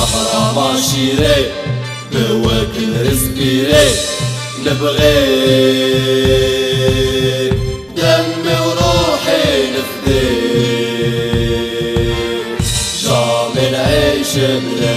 والحمرا ماشيري بواكل رزقيري نبغيك. دمي وروحي نفديك. جامي نعيش بلا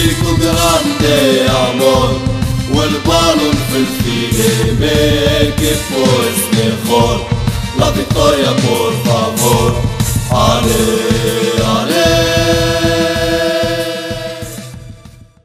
ونيكو جراندي امور والبالون في الفيلي ميك pues mejor. La victoria por favor علي